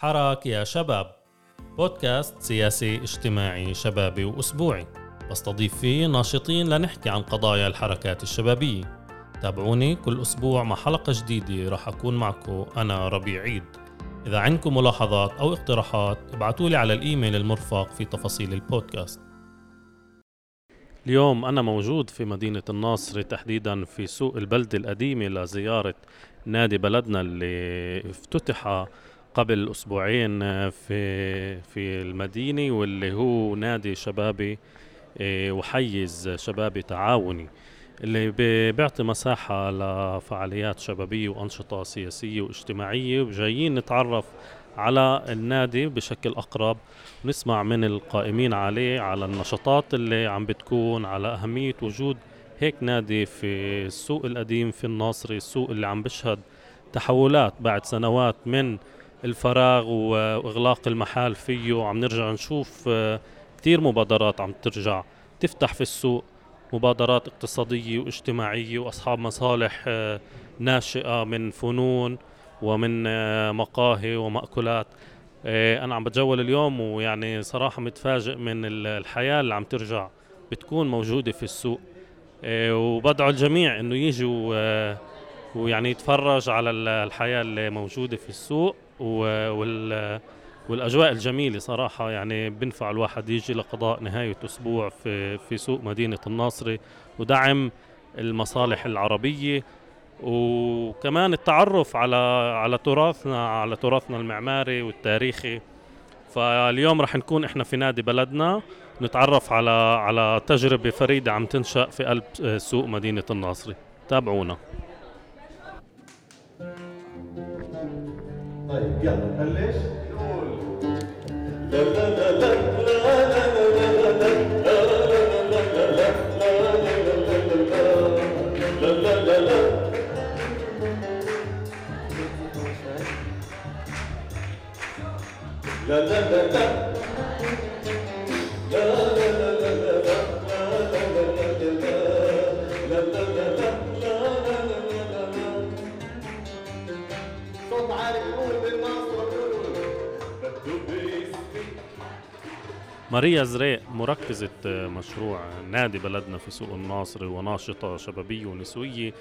حراك يا شباب. بودكاست سياسي اجتماعي شبابي وأسبوعي. بستضيف فيه ناشطين لنحكي عن قضايا الحركات الشبابية. تابعوني كل أسبوع مع حلقة جديدة راح أكون معكم أنا ربيع عيد. إذا عندكم ملاحظات أو اقتراحات ابعتوا لي على الإيميل المرفق في تفاصيل البودكاست. اليوم أنا موجود في مدينة الناصر تحديدا في سوق البلدة القديمة لزيارة نادي بلدنا اللي افتتح قبل أسبوعين في في المدينة واللي هو نادي شبابي إيه، وحيز شبابي تعاوني اللي بيعطي مساحة لفعاليات شبابية وأنشطة سياسية واجتماعية وجايين نتعرف على النادي بشكل أقرب ونسمع من القائمين عليه على النشاطات اللي عم بتكون على أهمية وجود هيك نادي في السوق القديم في الناصري السوق اللي عم بيشهد تحولات بعد سنوات من الفراغ وإغلاق المحال فيه وعم نرجع نشوف آه، كثير مبادرات عم ترجع تفتح في السوق مبادرات اقتصادية واجتماعية وأصحاب مصالح آه، ناشئة من فنون ومن آه، مقاهي ومأكولات. أنا عم بتجول اليوم ويعني صراحة متفاجئ من الحياة اللي عم ترجع بتكون موجودة في السوق. وبدعو الجميع إنه يجوا ويعني يتفرج على الحياة اللي موجودة في السوق. وال والأجواء الجميلة صراحة يعني بنفع الواحد يجي لقضاء نهاية أسبوع في في سوق مدينة الناصري ودعم المصالح العربية وكمان التعرف على على تراثنا على تراثنا المعماري والتاريخي. فاليوم رح نكون إحنا في نادي بلدنا نتعرف على على تجربة فريدة عم تنشأ في قلب سوق مدينة الناصري تابعونا. طيب يلا نبلش لا لا لا لا لا ماريا زريق مركزة مشروع نادي بلدنا في سوق الناصر وناشطة شبابية ونسوية.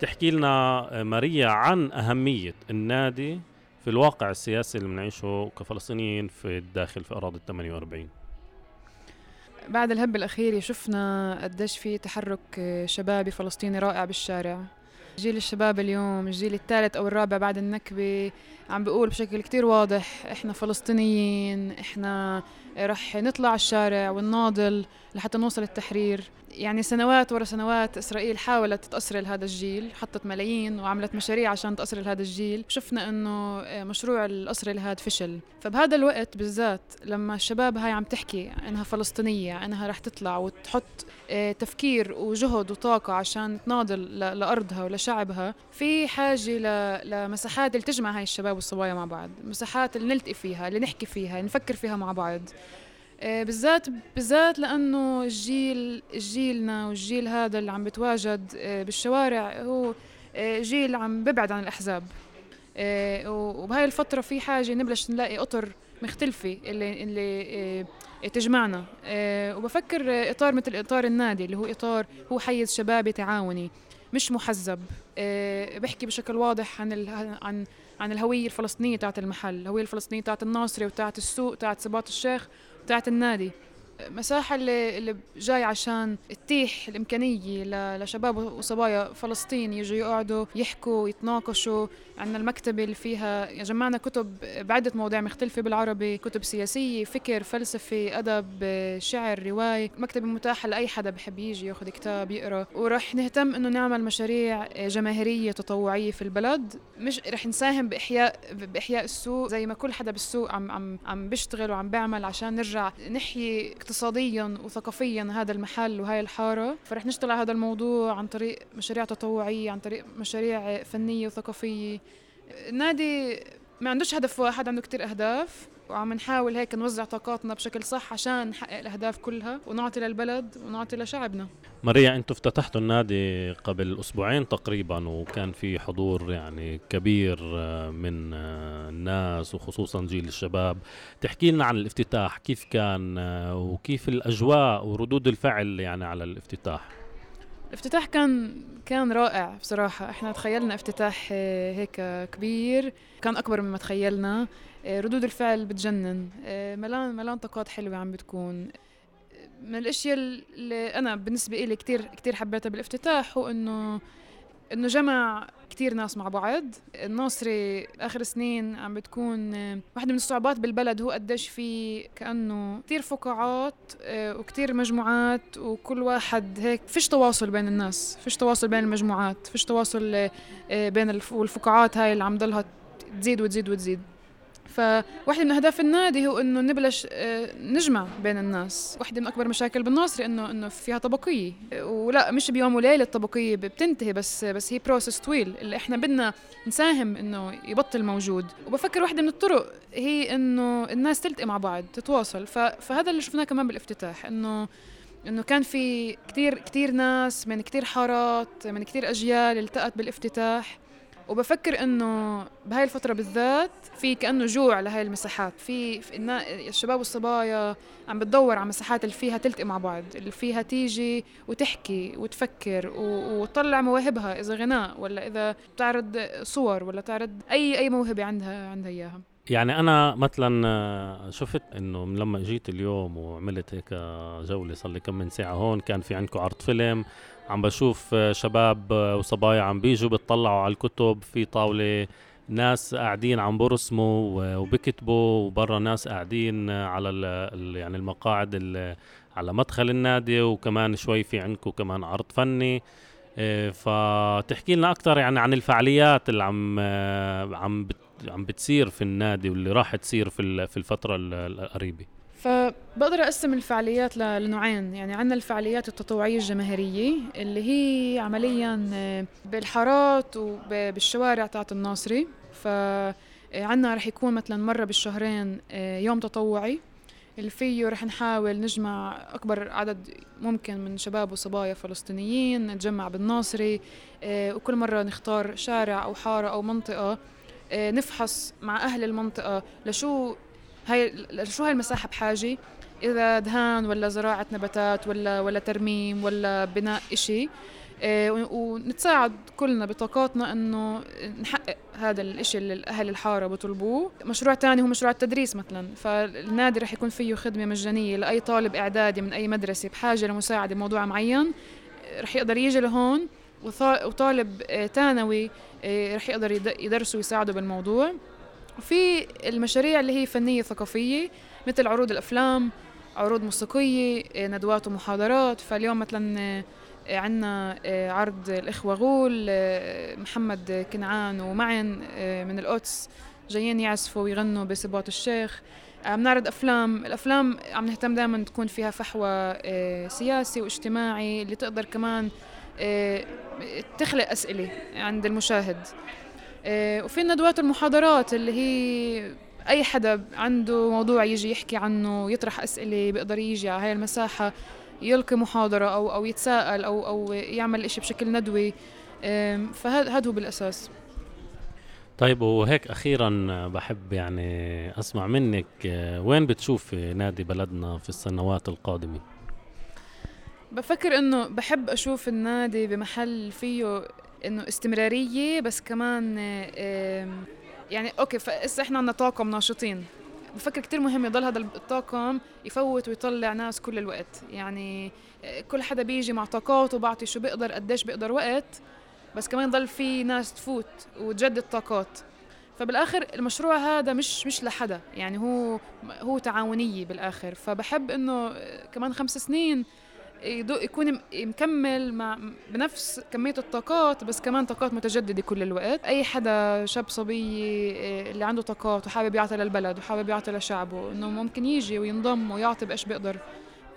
تحكي لنا ماريا عن أهمية النادي في الواقع السياسي اللي بنعيشه كفلسطينيين في الداخل في أراضي ال 48 بعد الهب الأخير شفنا قديش في تحرك شبابي فلسطيني رائع بالشارع. جيل الشباب اليوم الجيل الثالث أو الرابع بعد النكبة عم بيقول بشكل كتير واضح إحنا فلسطينيين إحنا رح نطلع الشارع ونناضل لحتى نوصل التحرير. يعني سنوات ورا سنوات إسرائيل حاولت تأصرل هذا الجيل حطت ملايين وعملت مشاريع عشان تأصرل هذا الجيل. شفنا أنه مشروع الأسر هذا فشل. فبهذا الوقت بالذات لما الشباب هاي عم تحكي أنها فلسطينية أنها رح تطلع وتحط آه، تفكير وجهد وطاقة عشان تناضل لأرضها ولشعبها في حاجة لمساحات اللي تجمع هاي الشباب والصبايا مع بعض. مساحات اللي نلتقي فيها اللي نحكي فيها نفكر فيها مع بعض. آه، بالذات بالذات لأنه الجيل جيلنا والجيل هذا اللي عم بتواجد آه، بالشوارع هو آه، جيل عم ببعد عن الأحزاب. وبهاي الفترة في حاجة نبلش نلاقي أطر مختلفة اللي اللي تجمعنا. وبفكر إطار مثل إطار النادي اللي هو إطار هو حيز شبابي تعاوني مش محزب. بحكي بشكل واضح عن عن عن الهوية الفلسطينية تاعت المحل الهوية الفلسطينية تاعت الناصري وتاعت السوق تاعت سباط الشيخ تاعت النادي. مساحة اللي, اللي جاي عشان تتيح الإمكانية لشباب وصبايا فلسطين يجوا يقعدوا يحكوا يتناقشوا عندنا المكتبة اللي فيها. جمعنا كتب بعدة مواضيع مختلفة بالعربي كتب سياسية فكر فلسفة أدب شعر رواية. مكتبة متاحة لأي حدا بحب يجي ياخذ كتاب يقرأ. ورح نهتم إنه نعمل مشاريع جماهيرية تطوعية في البلد. مش رح نساهم بإحياء بإحياء السوق. زي ما كل حدا بالسوق عم عم عم بيشتغل وعم بيعمل عشان نرجع نحيي اقتصاديا وثقافيا هذا المحل وهاي الحارة فرح نشتغل على هذا الموضوع عن طريق مشاريع تطوعية عن طريق مشاريع فنية وثقافية. النادي ما عندوش هدف واحد عنده كتير أهداف وعم نحاول هيك نوزع طاقاتنا بشكل صح عشان نحقق الأهداف كلها ونعطي للبلد ونعطي لشعبنا. ماريا أنتم افتتحتوا النادي قبل أسبوعين تقريبا وكان في حضور يعني كبير آه، من آه، الناس وخصوصا جيل الشباب. تحكي لنا عن الافتتاح كيف كان آه، وكيف الأجواء وردود الفعل يعني على الافتتاح؟ الافتتاح كان كان رائع بصراحة. إحنا تخيلنا افتتاح هيك كبير. كان أكبر مما تخيلنا. ردود الفعل بتجنن. ملان ملان طاقات حلوة عم بتكون. من الأشياء اللي أنا بالنسبة لي كثير كثير حبيتها بالافتتاح هو انه إنه جمع كثير ناس مع بعض. الناصري آخر سنين عم بتكون واحدة من الصعوبات بالبلد هو قديش في كأنه كثير فقاعات آه، وكثير مجموعات وكل واحد هيك فيش تواصل بين الناس فيش تواصل بين المجموعات فيش تواصل آه، بين الفقاعات هاي اللي عم ضلها تزيد وتزيد وتزيد. فواحدة من أهداف النادي هو إنه نبلش آه، نجمع بين الناس، واحدة من أكبر مشاكل بالناصري إنه إنه فيها طبقية، ولا مش بيوم وليلة الطبقية بتنتهي بس بس هي بروسس طويل. اللي إحنا بدنا نساهم إنه يبطل موجود، وبفكر واحدة من الطرق هي إنه الناس تلتقي مع بعض تتواصل، فهذا اللي شفناه كمان بالافتتاح إنه إنه كان في كثير كثير ناس من كثير حارات من كثير أجيال التقت بالافتتاح. وبفكر إنه بهاي الفترة بالذات في كأنه جوع لهاي المساحات. في, الشباب والصبايا عم بتدور على مساحات اللي فيها تلتقي مع بعض اللي فيها تيجي وتحكي وتفكر وتطلع مواهبها إذا غناء ولا إذا بتعرض صور ولا تعرض أي أي موهبة عندها عندها إياها. يعني أنا مثلا آه، شفت إنه لما إجيت اليوم وعملت هيك جولة صار لي كم من ساعة هون كان في عندكم عرض فيلم عم بشوف شباب وصبايا عم بيجوا بيطلعوا على الكتب في طاولة ناس قاعدين عم برسموا وبكتبوا وبرا ناس قاعدين على ال يعني المقاعد على مدخل النادي وكمان شوي في عندكم كمان عرض فني. فتحكي لنا أكثر يعني عن الفعاليات اللي عم عم عم بتصير في النادي واللي راح تصير في في الفترة القريبة. فبقدر أقسم الفعاليات لنوعين. يعني عندنا الفعاليات التطوعية الجماهيرية اللي هي عمليا آه، بالحارات وبالشوارع تاعت الناصري. فعندنا رح يكون مثلا مرة بالشهرين آه، يوم تطوعي. اللي فيه رح نحاول نجمع أكبر عدد ممكن من شباب وصبايا فلسطينيين نتجمع بالناصري آه، وكل مرة نختار شارع أو حارة أو منطقة نفحص مع أهل المنطقة لشو هاي شو هاي المساحة بحاجة؟ إذا دهان ولا زراعة نباتات ولا ولا ترميم ولا بناء إشي إيه ونتساعد كلنا بطاقاتنا إنه نحقق هذا الإشي اللي أهل الحارة بيطلبوه. مشروع تاني هو مشروع التدريس مثلا فالنادي رح يكون فيه خدمة مجانية لأي طالب إعدادي من أي مدرسة بحاجة لمساعدة بموضوع معين رح يقدر يجي لهون وطالب ثانوي إيه، رح يقدر يدرسه ويساعده بالموضوع. وفي المشاريع اللي هي فنية ثقافية مثل عروض الأفلام عروض موسيقية آه، ندوات ومحاضرات. فاليوم مثلا آه، عندنا آه، عرض الإخوة غول محمد كنعان ومعن من القدس جايين يعزفوا ويغنوا بسباط الشيخ. عم نعرض أفلام. الأفلام عم نهتم دائما تكون فيها فحوى سياسي واجتماعي اللي تقدر كمان تخلق أسئلة عند المشاهد. وفي الندوات المحاضرات اللي هي أي حدا عنده موضوع يجي يحكي عنه يطرح أسئلة بيقدر يجي على هاي المساحة يلقي محاضرة أو أو يتساءل أو أو يعمل إشي بشكل ندوي. فهذا هو بالأساس. طيب وهيك أخيرا بحب يعني أسمع منك آه، وين بتشوف نادي بلدنا في السنوات القادمة؟ بفكر إنه بحب أشوف النادي بمحل فيه إنه استمرارية بس كمان يعني أوكي فاسا إحنا عندنا طاقم ناشطين. بفكر كتير مهم يضل هذا الطاقم يفوت ويطلع ناس كل الوقت. يعني آه، كل حدا بيجي مع طاقاته وبعطي شو بيقدر قديش بيقدر وقت بس كمان يضل في ناس تفوت وتجدد طاقات فبالآخر المشروع هذا مش مش لحدا. يعني هو هو تعاونية بالآخر. فبحب إنه آه، كمان خمس سنين يكون مكمل مع بنفس كمية الطاقات بس كمان طاقات متجددة كل الوقت. أي حدا شاب صبي إيه، اللي عنده طاقات وحابب يعطي للبلد وحابب يعطي لشعبه إنه ممكن يجي وينضم ويعطي بإيش بيقدر.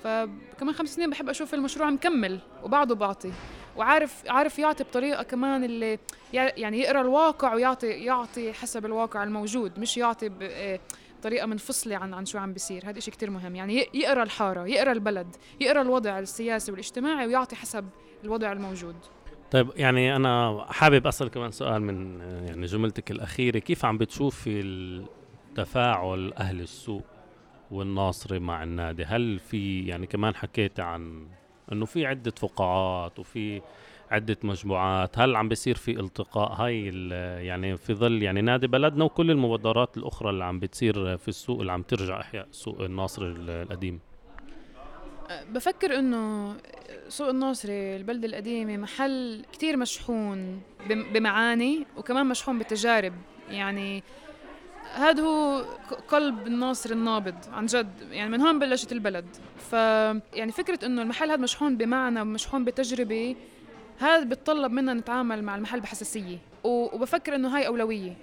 فكمان خمس سنين بحب أشوف المشروع مكمل وبعده بعطي. وعارف عارف يعطي بطريقة كمان اللي يعني يقرأ الواقع ويعطي يعطي حسب الواقع الموجود مش يعطي طريقة منفصله عن عن شو عم بيصير. هذا شيء كتير مهم. يعني يقرأ الحارة يقرأ البلد يقرأ الوضع السياسي والاجتماعي ويعطي حسب الوضع الموجود. طيب يعني أنا حابب أسأل كمان سؤال من يعني جملتك الأخيرة. كيف عم بتشوفي التفاعل أهل السوق والناصري مع النادي؟ هل في يعني كمان حكيت عن إنه في عدة فقاعات وفي عدة مجموعات. هل عم بيصير في التقاء؟ هاي يعني في ظل يعني نادي بلدنا وكل المبادرات الأخرى اللي عم بتصير في السوق اللي عم ترجع إحياء سوق الناصر القديم. بفكر إنه سوق الناصري البلدة القديمة محل كتير مشحون بمعاني وكمان مشحون بتجارب. يعني هذا هو قلب الناصر النابض عن جد. يعني من هون بلشت البلد. ف يعني فكرة إنه المحل هذا مشحون بمعنى ومشحون بتجربة هذا بتطلب منا نتعامل مع المحل بحساسية. وبفكر إنه هاي أولوية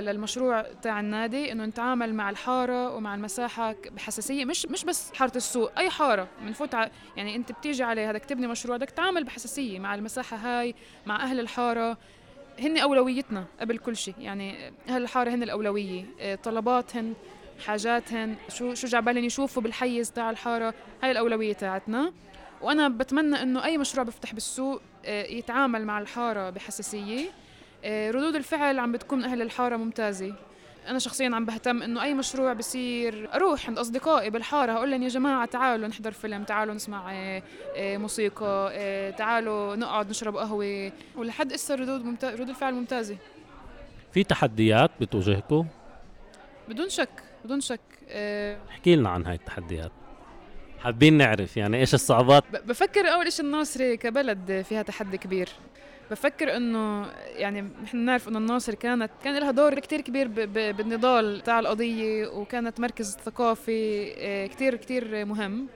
للمشروع تاع النادي إنه نتعامل مع الحارة ومع المساحة بحساسية. مش مش بس حارة السوق أي حارة بنفوت يعني أنت بتيجي عليه هذا تبني مشروع بدك تتعامل بحساسية مع المساحة هاي مع أهل الحارة. هن أولويتنا قبل كل شيء. يعني أهل الحارة هن الأولوية. آه، طلباتهن حاجاتهن شو شو جعبالهم يشوفوا بالحيز تاع الحارة. هاي الأولوية تاعتنا. وأنا بتمنى إنه أي مشروع بفتح بالسوق آه، يتعامل مع الحارة بحساسية. آه، ردود الفعل عم بتكون من أهل الحارة ممتازة. أنا شخصيا عم بهتم إنه أي مشروع بصير أروح عند أصدقائي بالحارة أقول لهم يا جماعة تعالوا نحضر فيلم تعالوا نسمع آه، موسيقى تعالوا نقعد نشرب قهوة. ولحد هسه ردود ممتاز ردود الفعل ممتازة. في تحديات بتواجهكم؟ بدون شك بدون شك احكي لنا عن هاي التحديات. حابين نعرف يعني إيش الصعوبات؟ بفكر أول شيء الناصري كبلد فيها تحدي كبير. بفكر إنه يعني نحن نعرف إنه الناصر كانت كان لها دور كتير كبير بالنضال تاع القضية وكانت مركز ثقافي آه، كتير كتير مهم.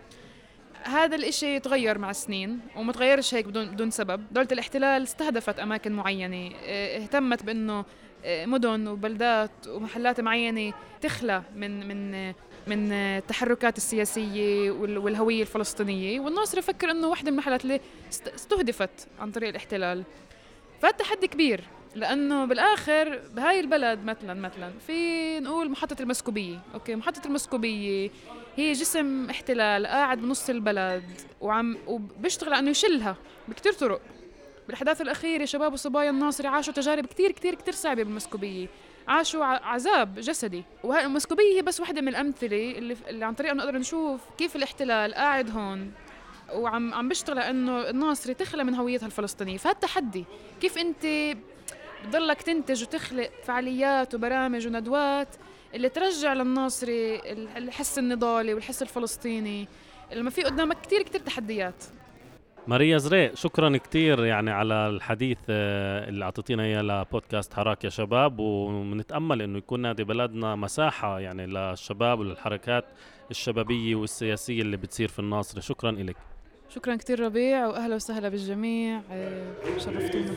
هذا الإشي تغير مع السنين وما تغيرش هيك بدون بدون سبب. دولة الاحتلال استهدفت أماكن معينة آه، اهتمت بإنه آه، مدن وبلدات ومحلات معينة تخلى من من من التحركات السياسية والهوية الفلسطينية. والناصر يفكر أنه واحدة من المحلات اللي استهدفت عن طريق الاحتلال. فالتحدي كبير لأنه بالآخر بهاي البلد مثلا مثلا في نقول محطة المسكوبية. أوكي محطة المسكوبية هي جسم احتلال قاعد بنص البلد وعم وبيشتغل إنه يشلها بكتير طرق. بالأحداث الأخيرة شباب وصبايا الناصري عاشوا تجارب كتير كتير كتير صعبة بالمسكوبية. عاشوا عذاب جسدي. وهي المسكوبية هي بس وحدة من الأمثلة اللي, اللي عن طريقها بنقدر نشوف كيف الاحتلال قاعد هون وعم عم بيشتغل انه الناصري تخلى من هويتها الفلسطينية. فهالتحدي كيف أنت بتضلك تنتج وتخلق فعاليات وبرامج وندوات اللي ترجع للناصري الحس النضالي والحس الفلسطيني لما في قدامك كتير كتير تحديات. ماريا زريق شكرا كثير يعني على الحديث آه، اللي أعطيتينا إياه لبودكاست حراك يا شباب. ونتامل إنه يكون نادي بلدنا مساحة يعني للشباب وللحركات الشبابية والسياسية اللي بتصير في الناصره شكرا لك شكرا كثير ربيع واهلا وسهلا بالجميع. آه، شرفتونا.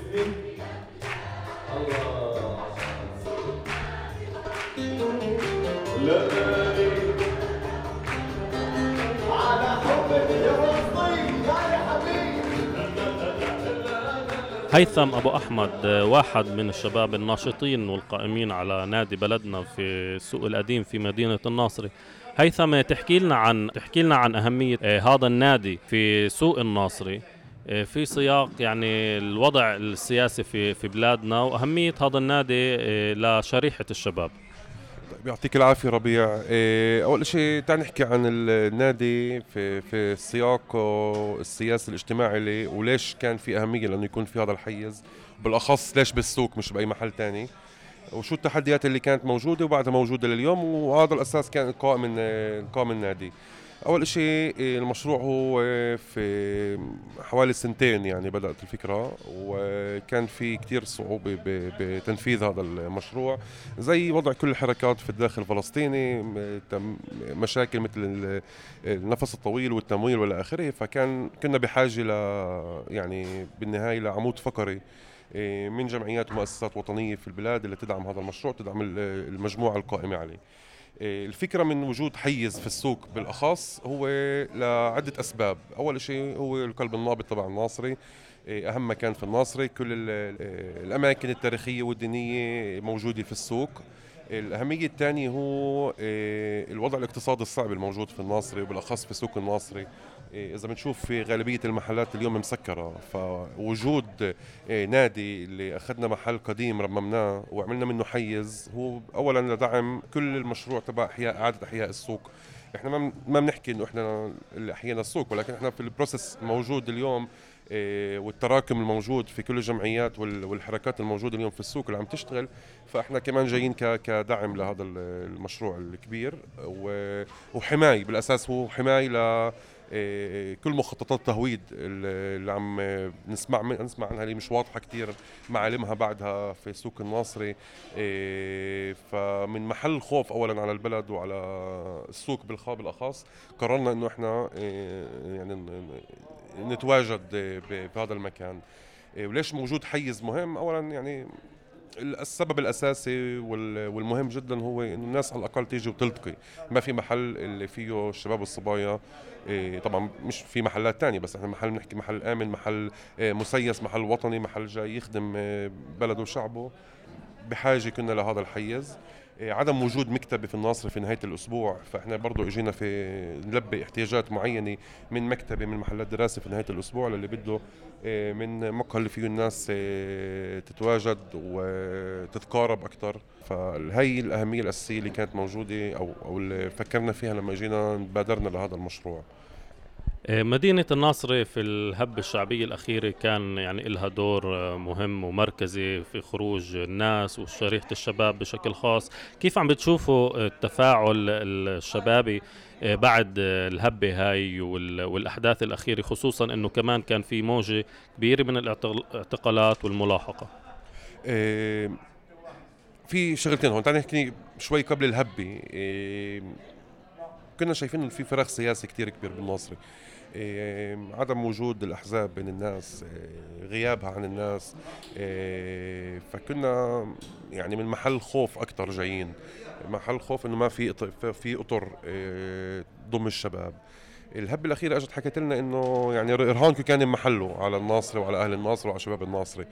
على هيثم أبو أحمد واحد من الشباب الناشطين والقائمين على نادي بلدنا في السوق القديم في مدينة الناصري. هيثم تحكي لنا عن تحكي لنا عن أهمية آه، هذا النادي في سوق الناصري آه، في سياق يعني الوضع السياسي في في بلادنا وأهمية هذا النادي آه، لشريحة الشباب. يعطيك العافية ربيع. إيه، أول شيء تعال نحكي عن النادي في في السياق السياسي الاجتماعي وليش كان في أهمية لأنه يكون في هذا الحيز بالأخص ليش بالسوق مش بأي محل تاني وشو التحديات اللي كانت موجودة وبعدها موجودة لليوم وهذا الأساس كان قائم قائم النادي. أول شيء المشروع هو في حوالي سنتين يعني بدأت الفكرة وكان في كثير صعوبة بتنفيذ هذا المشروع. زي وضع كل الحركات في الداخل الفلسطيني مشاكل مثل النفس الطويل والتمويل والى آخره. فكان كنا بحاجة ل يعني بالنهاية لعمود فقري من جمعيات ومؤسسات وطنية في البلاد اللي تدعم هذا المشروع تدعم المجموعة القائمة عليه. إيه، الفكرة من وجود حيز في السوق بالأخص هو لعدة أسباب. أول شيء هو القلب النابض تبع الناصري إيه، أهم مكان في الناصري. كل الأماكن التاريخية والدينية موجودة في السوق. الأهمية الثانية هو الوضع الاقتصادي الصعب الموجود في الناصري وبالأخص في سوق الناصري. إذا بنشوف في غالبية المحلات اليوم مسكرة فوجود نادي اللي أخذنا محل قديم رممناه وعملنا منه حيز هو أولا لدعم كل المشروع تبع إحياء إعادة إحياء السوق. إحنا ما ما بنحكي إنه إحنا اللي احيينا السوق ولكن إحنا في البروسيس موجود اليوم إيه، والتراكم الموجود في كل الجمعيات والحركات الموجودة اليوم في السوق اللي عم تشتغل. فإحنا كمان جايين كدعم لهذا المشروع الكبير وحماية بالأساس هو حماية إيه، كل مخططات التهويد اللي عم نسمع نسمع عنها اللي مش واضحة كثير معالمها بعدها في سوق الناصري. إيه، فمن محل خوف اولا على البلد وعلى السوق بالاخص قررنا إنه إحنا يعني نتواجد بهذا المكان. وليش موجود حيز مهم؟ اولا يعني السبب الأساسي والمهم جدا هو إنه الناس على الأقل تيجي وتلتقي. ما في محل اللي فيه الشباب والصبايا إيه، طبعا مش في محلات تانية بس إحنا محل بنحكي محل آمن محل إيه، مسيس محل وطني محل جاي يخدم بلده وشعبه بحاجة كنا لهذا الحيز. إيه، عدم وجود مكتبة في الناصرة في نهاية الأسبوع فإحنا برضو إجينا في نلبي احتياجات معينة من مكتبة من محلات دراسة في نهاية الأسبوع للي بده إيه، من مقهى اللي فيه الناس إيه، تتواجد وتتقارب أكثر فهي الأهمية الأساسية اللي كانت موجودة أو أو اللي فكرنا فيها لما إجينا بادرنا لهذا المشروع. إيه، مدينة الناصرة في الهبة الشعبية الأخيرة كان يعني لها دور آه، مهم ومركزي في خروج الناس وشريحة الشباب بشكل خاص. كيف عم بتشوفوا التفاعل الشبابي آه، بعد الهبة هاي والأحداث الأخيرة خصوصا أنه كمان كان في موجة كبيرة من الاعتقالات والملاحقة؟ في شغلتين هون. تعال نحكي شوي قبل الهبة كنا شايفين إنه في فراغ سياسي كتير كبير بالناصري إيه، عدم وجود الأحزاب بين الناس إيه، غيابها عن الناس إيه، فكنا يعني من محل خوف أكثر جايين. محل خوف إنه ما في في أطر ضم الشباب. الهبة الأخيرة إجت حكت لنا إنه يعني رهانكو كان محله على الناصري وعلى أهل الناصري وعلى شباب الناصري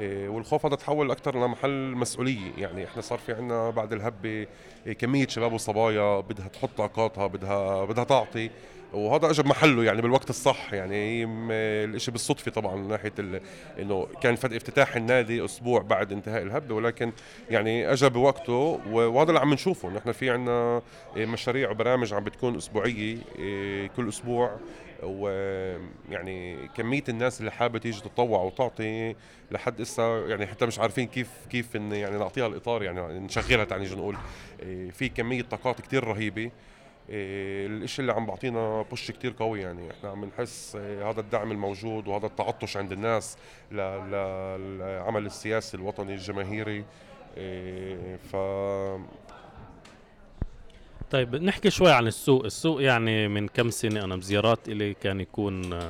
والخوف هذا تحول أكثر لمحل مسؤولية. يعني إحنا صار في عندنا بعد الهبة كمية شباب وصبايا بدها تحط طاقاتها بدها بدها تعطي. وهذا اجى بمحله يعني بالوقت الصح يعني الاشي بالصدفة طبعا من ناحية إنه كان افتتاح النادي أسبوع بعد انتهاء الهبه ولكن يعني اجى بوقته وهذا اللي عم نشوفه. نحن في عندنا مشاريع وبرامج عم بتكون أسبوعية كل أسبوع ويعني كمية الناس اللي حابة تيجي تتطوع وتعطي لحد إسا يعني حتى مش عارفين كيف كيف يعني نعطيها الإطار يعني نشغلها يعني نقول في كمية طاقات كثير رهيبة. إيه، الإشي اللي عم بعطينا بوش كتير قوي يعني. إحنا عم نحس إيه، هذا الدعم الموجود وهذا التعطش عند الناس للعمل السياسي الوطني الجماهيري. إيه، ف طيب نحكي شوي عن السوق. السوق يعني من كم سنة؟ أنا بزيارات إلي كان يكون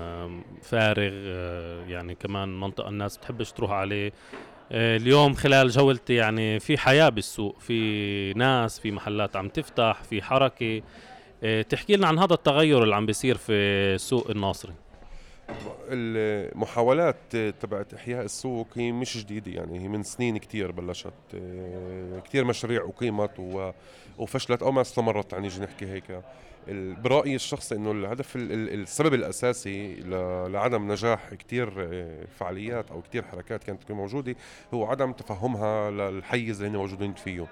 فارغ آه، يعني كمان منطقة الناس بتحبش تروح عليه. آه، اليوم خلال جولتي يعني في حياة بالسوق في ناس في محلات عم تفتح في حركة. آه، تحكي لنا عن هذا التغير اللي عم بيصير في سوق الناصري. المحاولات تبعت إحياء السوق هي مش جديدة يعني هي من سنين كثير بلشت آه، كثير مشاريع أقيمت وفشلت أو ما استمرت يعني نحكي هيك. برأيي الشخصي إنه الهدف السبب الأساسي لعدم نجاح كثير فعاليات أو كثير حركات كانت تكون موجودة هو عدم تفهمها للحيز اللي موجودين فيه.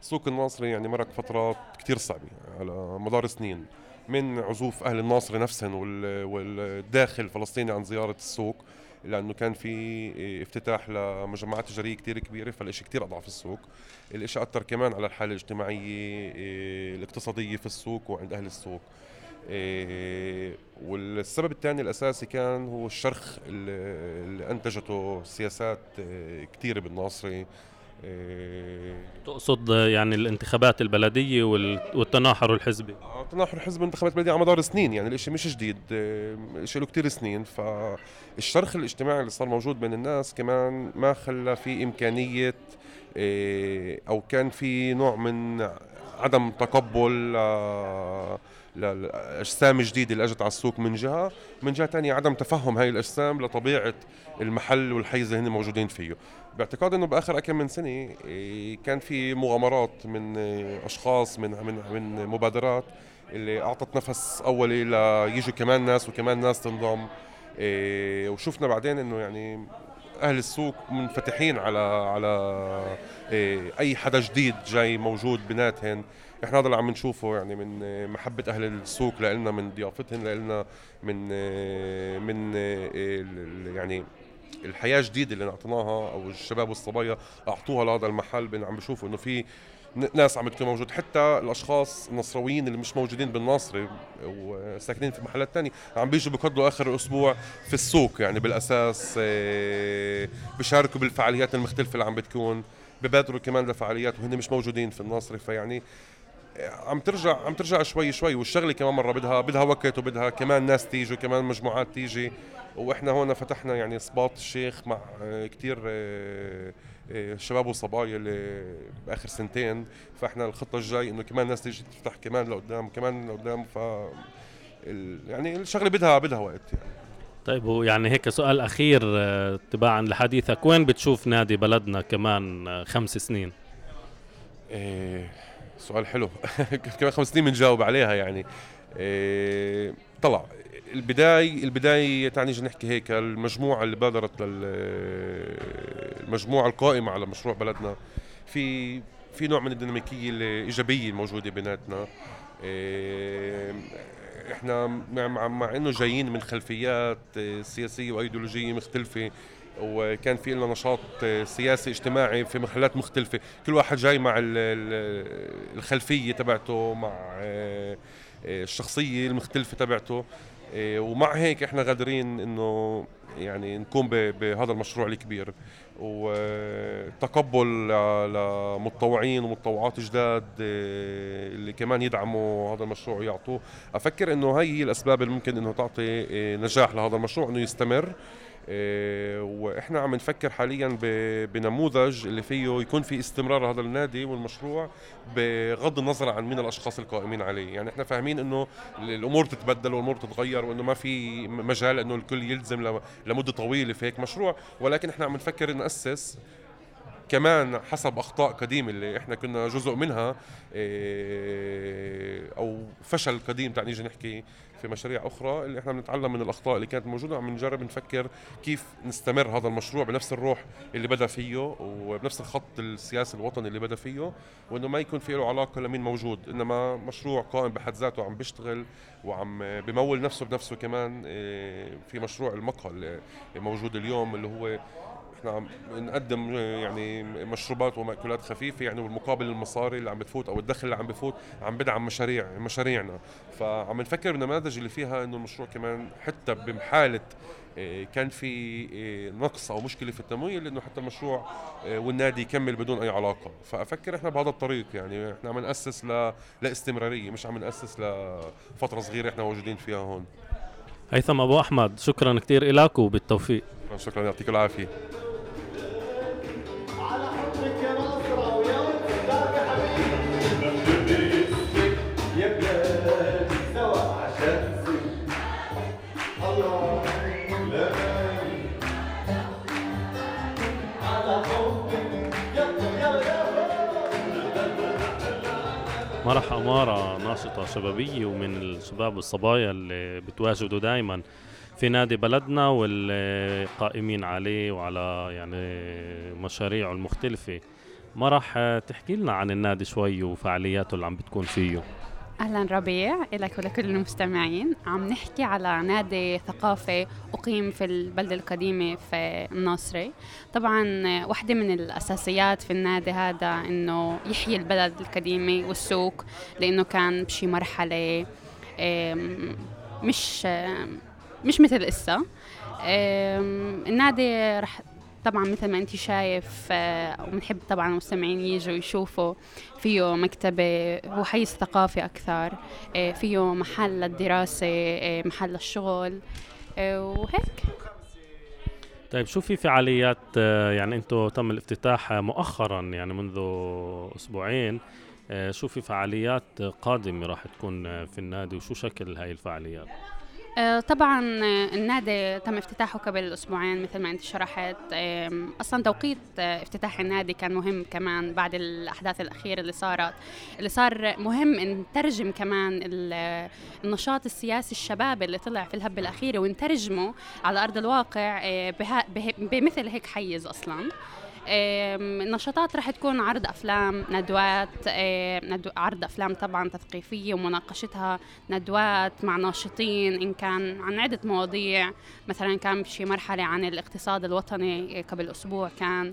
سوق الناصري يعني مرق فترات كثير صعبة على مدار سنين. من عزوف أهل الناصر نفسهم والداخل الفلسطيني عن زيارة السوق لأنه كان في افتتاح لمجمعات تجارية كثير كبيرة فالشيء كثير أضعف السوق. الشيء أثر كمان على الحالة الاجتماعية الاقتصادية في السوق وعند أهل السوق. والسبب الثاني الأساسي كان هو الشرخ اللي أنتجته سياسات كثيرة بالناصري. تقصد يعني الانتخابات البلدية والتناحر الحزبي؟ آه، التناحر الحزبي الانتخابات البلدية على مدار سنين يعني الإشي مش جديد. الاشي له كثير سنين. فالشرخ الاجتماعي اللي صار موجود بين الناس كمان ما خلى في إمكانية آه، أو كان في نوع من عدم تقبل لاجسام جديدة اللي اجت على السوق من جهة من جهة ثانية عدم تفهم هاي الأجسام لطبيعة المحل والحيز اللي هن موجودين فيه. باعتقاد إنه بآخر كم من سنة إيه، كان في مغامرات من أشخاص من من من مبادرات اللي أعطت نفس اولي ليجوا كمان ناس وكمان ناس تنضم إيه، وشفنا بعدين إنه يعني أهل السوق منفتحين على على إيه، أي حدا جديد جاي موجود بيناتهم إحنا هذا اللي عم نشوفه يعني من محبة أهل السوق لنا من ضيافتهم لنا من من يعني الحياة الجديدة اللي اعطيناها أو الشباب والصبايا أعطوها لهذا المحل. عم بشوفوا إنه في ناس عم تكون موجود. حتى الأشخاص النصراويين اللي مش موجودين بالناصري وساكنين في محلات تانية عم بيجوا بقضوا آخر الأسبوع في السوق يعني بالأساس آه، بيشاركوا بالفعاليات المختلفة اللي عم بتكون ببادروا كمان لفعاليات وهن مش موجودين في الناصري فيعني آه، عم ترجع عم ترجع شوي شوي والشغلة كمان مرة بدها بدها وقت وبدها كمان ناس تيجي وكمان مجموعات تيجي. وإحنا هون فتحنا يعني سباط الشيخ مع آه، كثير شباب وصبايا اللي بآخر سنتين فإحنا الخطة الجاي إنه كمان الناس تيجي تفتح كمان لقدام كمان لقدام ف يعني الشغلة بدها بدها وقت يعني. طيب ويعني هيك سؤال أخير آه، تباعا لحديثك. وين بتشوف نادي بلدنا كمان آه، خمس سنين؟ إيه سؤال حلو. كمان خمس سنين بنجاوب عليها يعني. إيه طلع. البداية البداية تعني نحكي هيك المجموعة اللي بادرت لل المجموعة القائمة على مشروع بلدنا في في نوع من الديناميكية الإيجابية الموجودة بيناتنا. إيه، إحنا مع, مع إنه جايين من خلفيات سياسية وأيديولوجية مختلفة وكان في لنا نشاط سياسي اجتماعي في محلات مختلفة. كل واحد جاي مع الخلفية تبعته مع إيه، الشخصية المختلفة تبعته. ومع هيك إحنا قادرين إنه يعني نقوم بهذا المشروع الكبير. وتقبل لمتطوعين ومتطوعات جداد إيه، اللي كمان يدعموا هذا المشروع ويعطوه. أفكر إنه هي هي الأسباب اللي ممكن إنه تعطي إيه، نجاح لهذا المشروع إنه يستمر. إيه، وإحنا عم نفكر حاليا بنموذج اللي فيه يكون في استمرار هذا النادي والمشروع بغض النظر عن مين الأشخاص القائمين عليه. يعني إحنا فاهمين إنه الأمور تتبدل والأمور تتغير وإنه ما في مجال إنه الكل يلزم لمدة طويلة في هيك مشروع ولكن إحنا عم نفكر نأسس كمان حسب أخطاء قديمة اللي إحنا كنا جزء منها إيه، أو فشل قديم تعال نيجي نحكي في مشاريع أخرى اللي إحنا بنتعلم من الأخطاء اللي كانت موجودة. عم نجرب نفكر كيف نستمر هذا المشروع بنفس الروح اللي بدأ فيه وبنفس الخط السياسي الوطني اللي بدأ فيه وإنه ما يكون في له علاقة لمين موجود إنما مشروع قائم بحد ذاته عم بيشتغل وعم بمول نفسه بنفسه كمان إيه، في مشروع المقهى اللي موجود اليوم اللي هو إحنا عم نقدم يعني مشروبات ومأكولات خفيفة يعني والمقابل المصاري اللي عم بتفوت أو الدخل اللي عم بفوت عم بدعم مشاريع مشاريعنا. فعم نفكر بالنماذج اللي فيها إنه المشروع كمان حتى بحاله آه، كان في آه، نقص أو مشكلة في التمويل إنه حتى المشروع آه، والنادي يكمل بدون أي علاقة. فأفكر إحنا بهذا الطريق يعني إحنا عم نأسس ل... لاستمرارية مش عم نأسس لفترة صغيرة إحنا موجودين فيها هون. هيثم أبو أحمد شكرا كثير لك وبالتوفيق. شكرا يعطيك العافية. مرح أمارة ناشطة شبابية ومن الشباب والصبايا اللي بتواجدوا دائما في نادي بلدنا واللي قائمين عليه وعلى يعني مشاريعه المختلفة. مرح تحكي لنا عن النادي شوي وفعالياته اللي عم بتكون فيه؟ أهلا ربيع لك ولكل المستمعين. عم نحكي على نادي ثقافي أقيم في البلده القديمة في الناصري طبعا واحدة من الأساسيات في النادي هذا إنه يحيي البلد القديمة والسوق لأنه كان بشي مرحلة مش مش مثل إسا النادي رح طبعا مثل ما انت شايف آه، وبنحب طبعا المستمعين يجوا يشوفوا فيه مكتبة هو حيز ثقافي أكثر آه، فيه محل للدراسة آه، محل للشغل وهيك طيب شو في فعاليات يعني أنتم تم الافتتاح مؤخرا يعني منذ أسبوعين شو في فعاليات قادمة راح تكون في النادي وشو شكل هاي الفعاليات؟ آه، طبعا آه، النادي تم افتتاحه قبل أسبوعين مثل ما أنت شرحت. أصلا توقيت آه، افتتاح النادي كان مهم كمان بعد الأحداث الأخيرة اللي صارت. اللي صار مهم نترجم كمان النشاط السياسي الشبابي اللي طلع في الهبه الاخيره ونترجمه على أرض الواقع بمثل هيك حيز أصلا. النشاطات رح تكون عرض أفلام ندوات ندو عرض أفلام طبعا تثقيفية ومناقشتها ندوات مع ناشطين إن كان عن عدة مواضيع. مثلا كان بشي مرحلة عن الاقتصاد الوطني قبل أسبوع كان.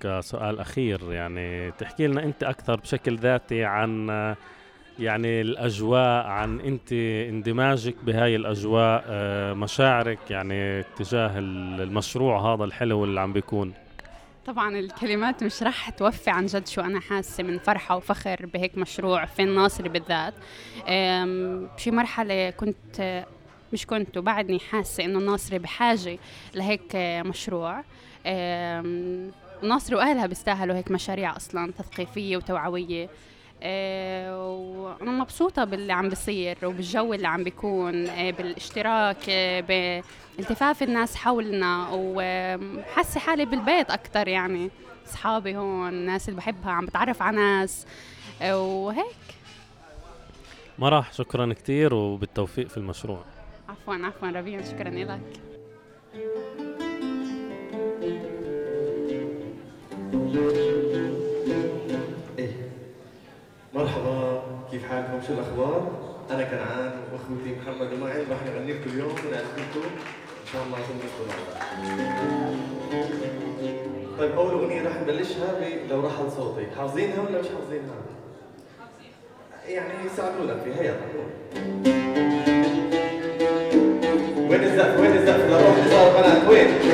كسؤال أخير يعني تحكي لنا أنت أكثر بشكل ذاتي عن يعني الأجواء عن انت اندماجك بهاي الأجواء آه، مشاعرك يعني تجاه المشروع هذا الحلو اللي عم بيكون. طبعا الكلمات مش رح توفي عن جد شو أنا حاسة من فرحة وفخر بهيك مشروع في الناصري بالذات. بشي مرحلة كنت مش كنت وبعدني حاسة إنه الناصري بحاجة لهيك مشروع. الناصري وأهلها بيستاهلوا هيك مشاريع أصلا تثقيفية وتوعوية. آه، وأنا مبسوطة باللي عم بصير وبالجو اللي عم بيكون آه، بالاشتراك آه، بالتفاف الناس حولنا وحاسة حالي بالبيت أكثر يعني. أصحابي هون الناس اللي بحبها عم بتعرف على ناس وهيك. مرح شكرا كثير وبالتوفيق في المشروع. عفوا عفوا ربيع شكرا لك. مرحبا كيف حالكم شو الأخبار؟ أنا كنعان واخوتي محمد ومعين رح نغني لكم اليوم ونعزمكم إن شاء الله تنبسطوا. طيب أول أغنية رح نبلشها لو رحل صوتي، حافظينها ولا مش حافظينها؟ يعني ساعدونا فيها يلا وين الزقف وين الزقف لروح نزار بنات وين؟